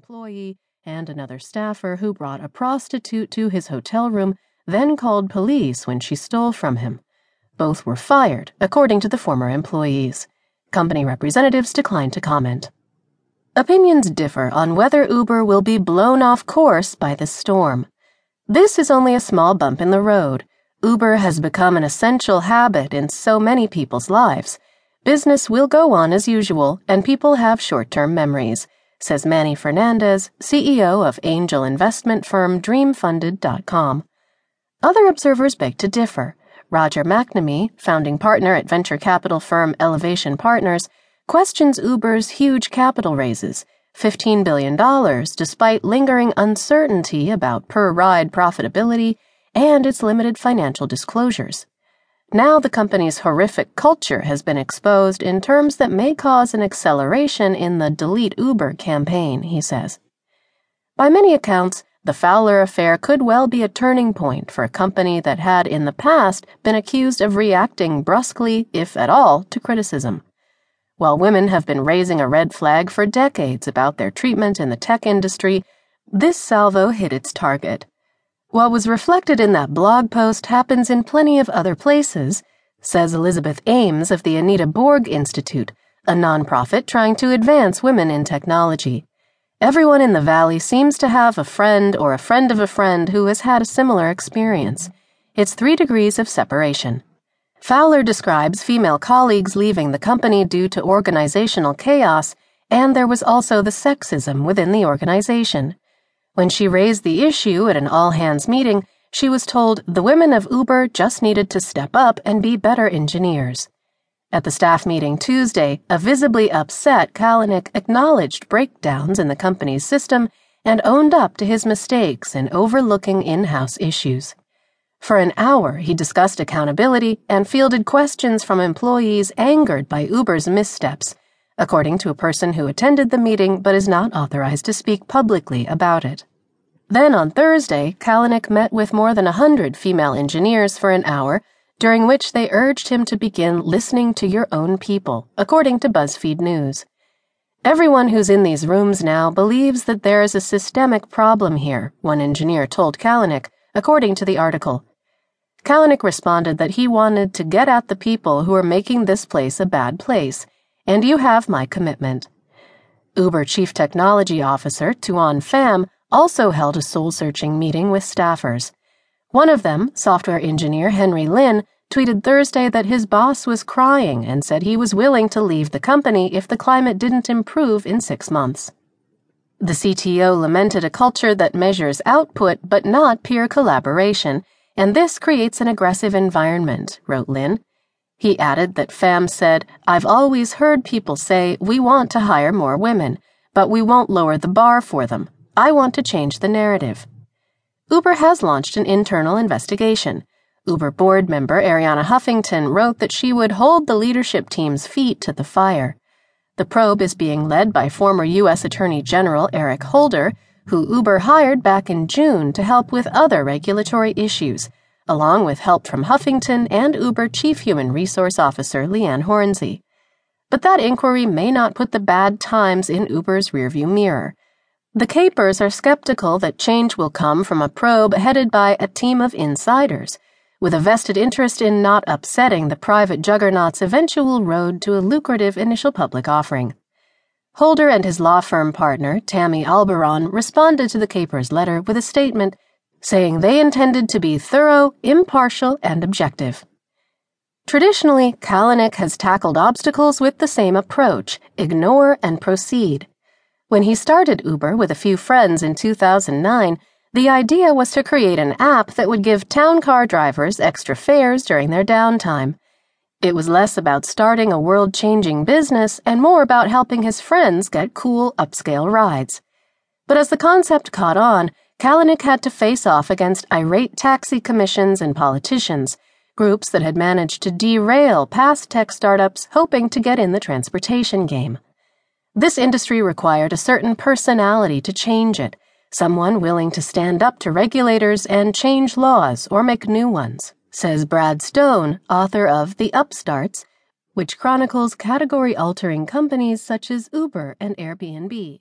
employee and another staffer who brought a prostitute to his hotel room, then called police when she stole from him. Both were fired, according to the former employees. Company representatives declined to comment. Opinions differ on whether Uber will be blown off course by the storm. This is only a small bump in the road. Uber has become an essential habit in so many people's lives. Business will go on as usual, and people have short term memories, says Manny Fernandez, CEO of angel investment firm DreamFunded.com. Other observers beg to differ. Roger McNamee, founding partner at venture capital firm Elevation Partners, questions Uber's huge capital raises, $15 billion, despite lingering uncertainty about per ride profitability and its limited financial disclosures. Now the company's horrific culture has been exposed in terms that may cause an acceleration in the Delete Uber campaign, he says. By many accounts, the Fowler affair could well be a turning point for a company that had in the past been accused of reacting brusquely, if at all, to criticism. While women have been raising a red flag for decades about their treatment in the tech industry, this salvo hit its target. What was reflected in that blog post happens in plenty of other places, says Elizabeth Ames of the Anita Borg Institute, a nonprofit trying to advance women in technology. Everyone in the Valley seems to have a friend or a friend of a friend who has had a similar experience. It's three degrees of separation. Fowler describes female colleagues leaving the company due to organizational chaos, and there was also the sexism within the organization. When she raised the issue at an all hands meeting, she was told the women of Uber just needed to step up and be better engineers. At the staff meeting Tuesday, a visibly upset Kalanick acknowledged breakdowns in the company's system and owned up to his mistakes in overlooking in house issues. For an hour, he discussed accountability and fielded questions from employees angered by Uber's missteps according to a person who attended the meeting but is not authorized to speak publicly about it. Then on Thursday, Kalanick met with more than a hundred female engineers for an hour, during which they urged him to begin listening to your own people, according to BuzzFeed News. Everyone who's in these rooms now believes that there is a systemic problem here, one engineer told Kalanick, according to the article. Kalanick responded that he wanted to get at the people who are making this place a bad place and you have my commitment. Uber Chief Technology Officer Thuan Pham also held a soul searching meeting with staffers. One of them, software engineer Henry Lin, tweeted Thursday that his boss was crying and said he was willing to leave the company if the climate didn't improve in six months. The CTO lamented a culture that measures output but not peer collaboration, and this creates an aggressive environment, wrote Lin. He added that Pham said, I've always heard people say we want to hire more women, but we won't lower the bar for them. I want to change the narrative. Uber has launched an internal investigation. Uber board member Arianna Huffington wrote that she would hold the leadership team's feet to the fire. The probe is being led by former U.S. Attorney General Eric Holder, who Uber hired back in June to help with other regulatory issues along with help from Huffington and Uber Chief Human Resource Officer Liane Hornsey. But that inquiry may not put the bad times in Uber's rearview mirror. The Kapors are skeptical that change will come from a probe headed by a team of insiders, with a vested interest in not upsetting the private juggernaut's eventual road to a lucrative initial public offering. Holder and his law firm partner, Tammy Albarrán, responded to the Kapors' letter with a statement saying they intended to be thorough, impartial, and objective. Traditionally, Kalanick has tackled obstacles with the same approach ignore and proceed. When he started Uber with a few friends in 2009, the idea was to create an app that would give town car drivers extra fares during their downtime. It was less about starting a world changing business and more about helping his friends get cool upscale rides. But as the concept caught on, Kalanick had to face off against irate taxi commissions and politicians, groups that had managed to derail past tech startups hoping to get in the transportation game. This industry required a certain personality to change it, someone willing to stand up to regulators and change laws or make new ones, says Brad Stone, author of The Upstarts, which chronicles category altering companies such as Uber and Airbnb.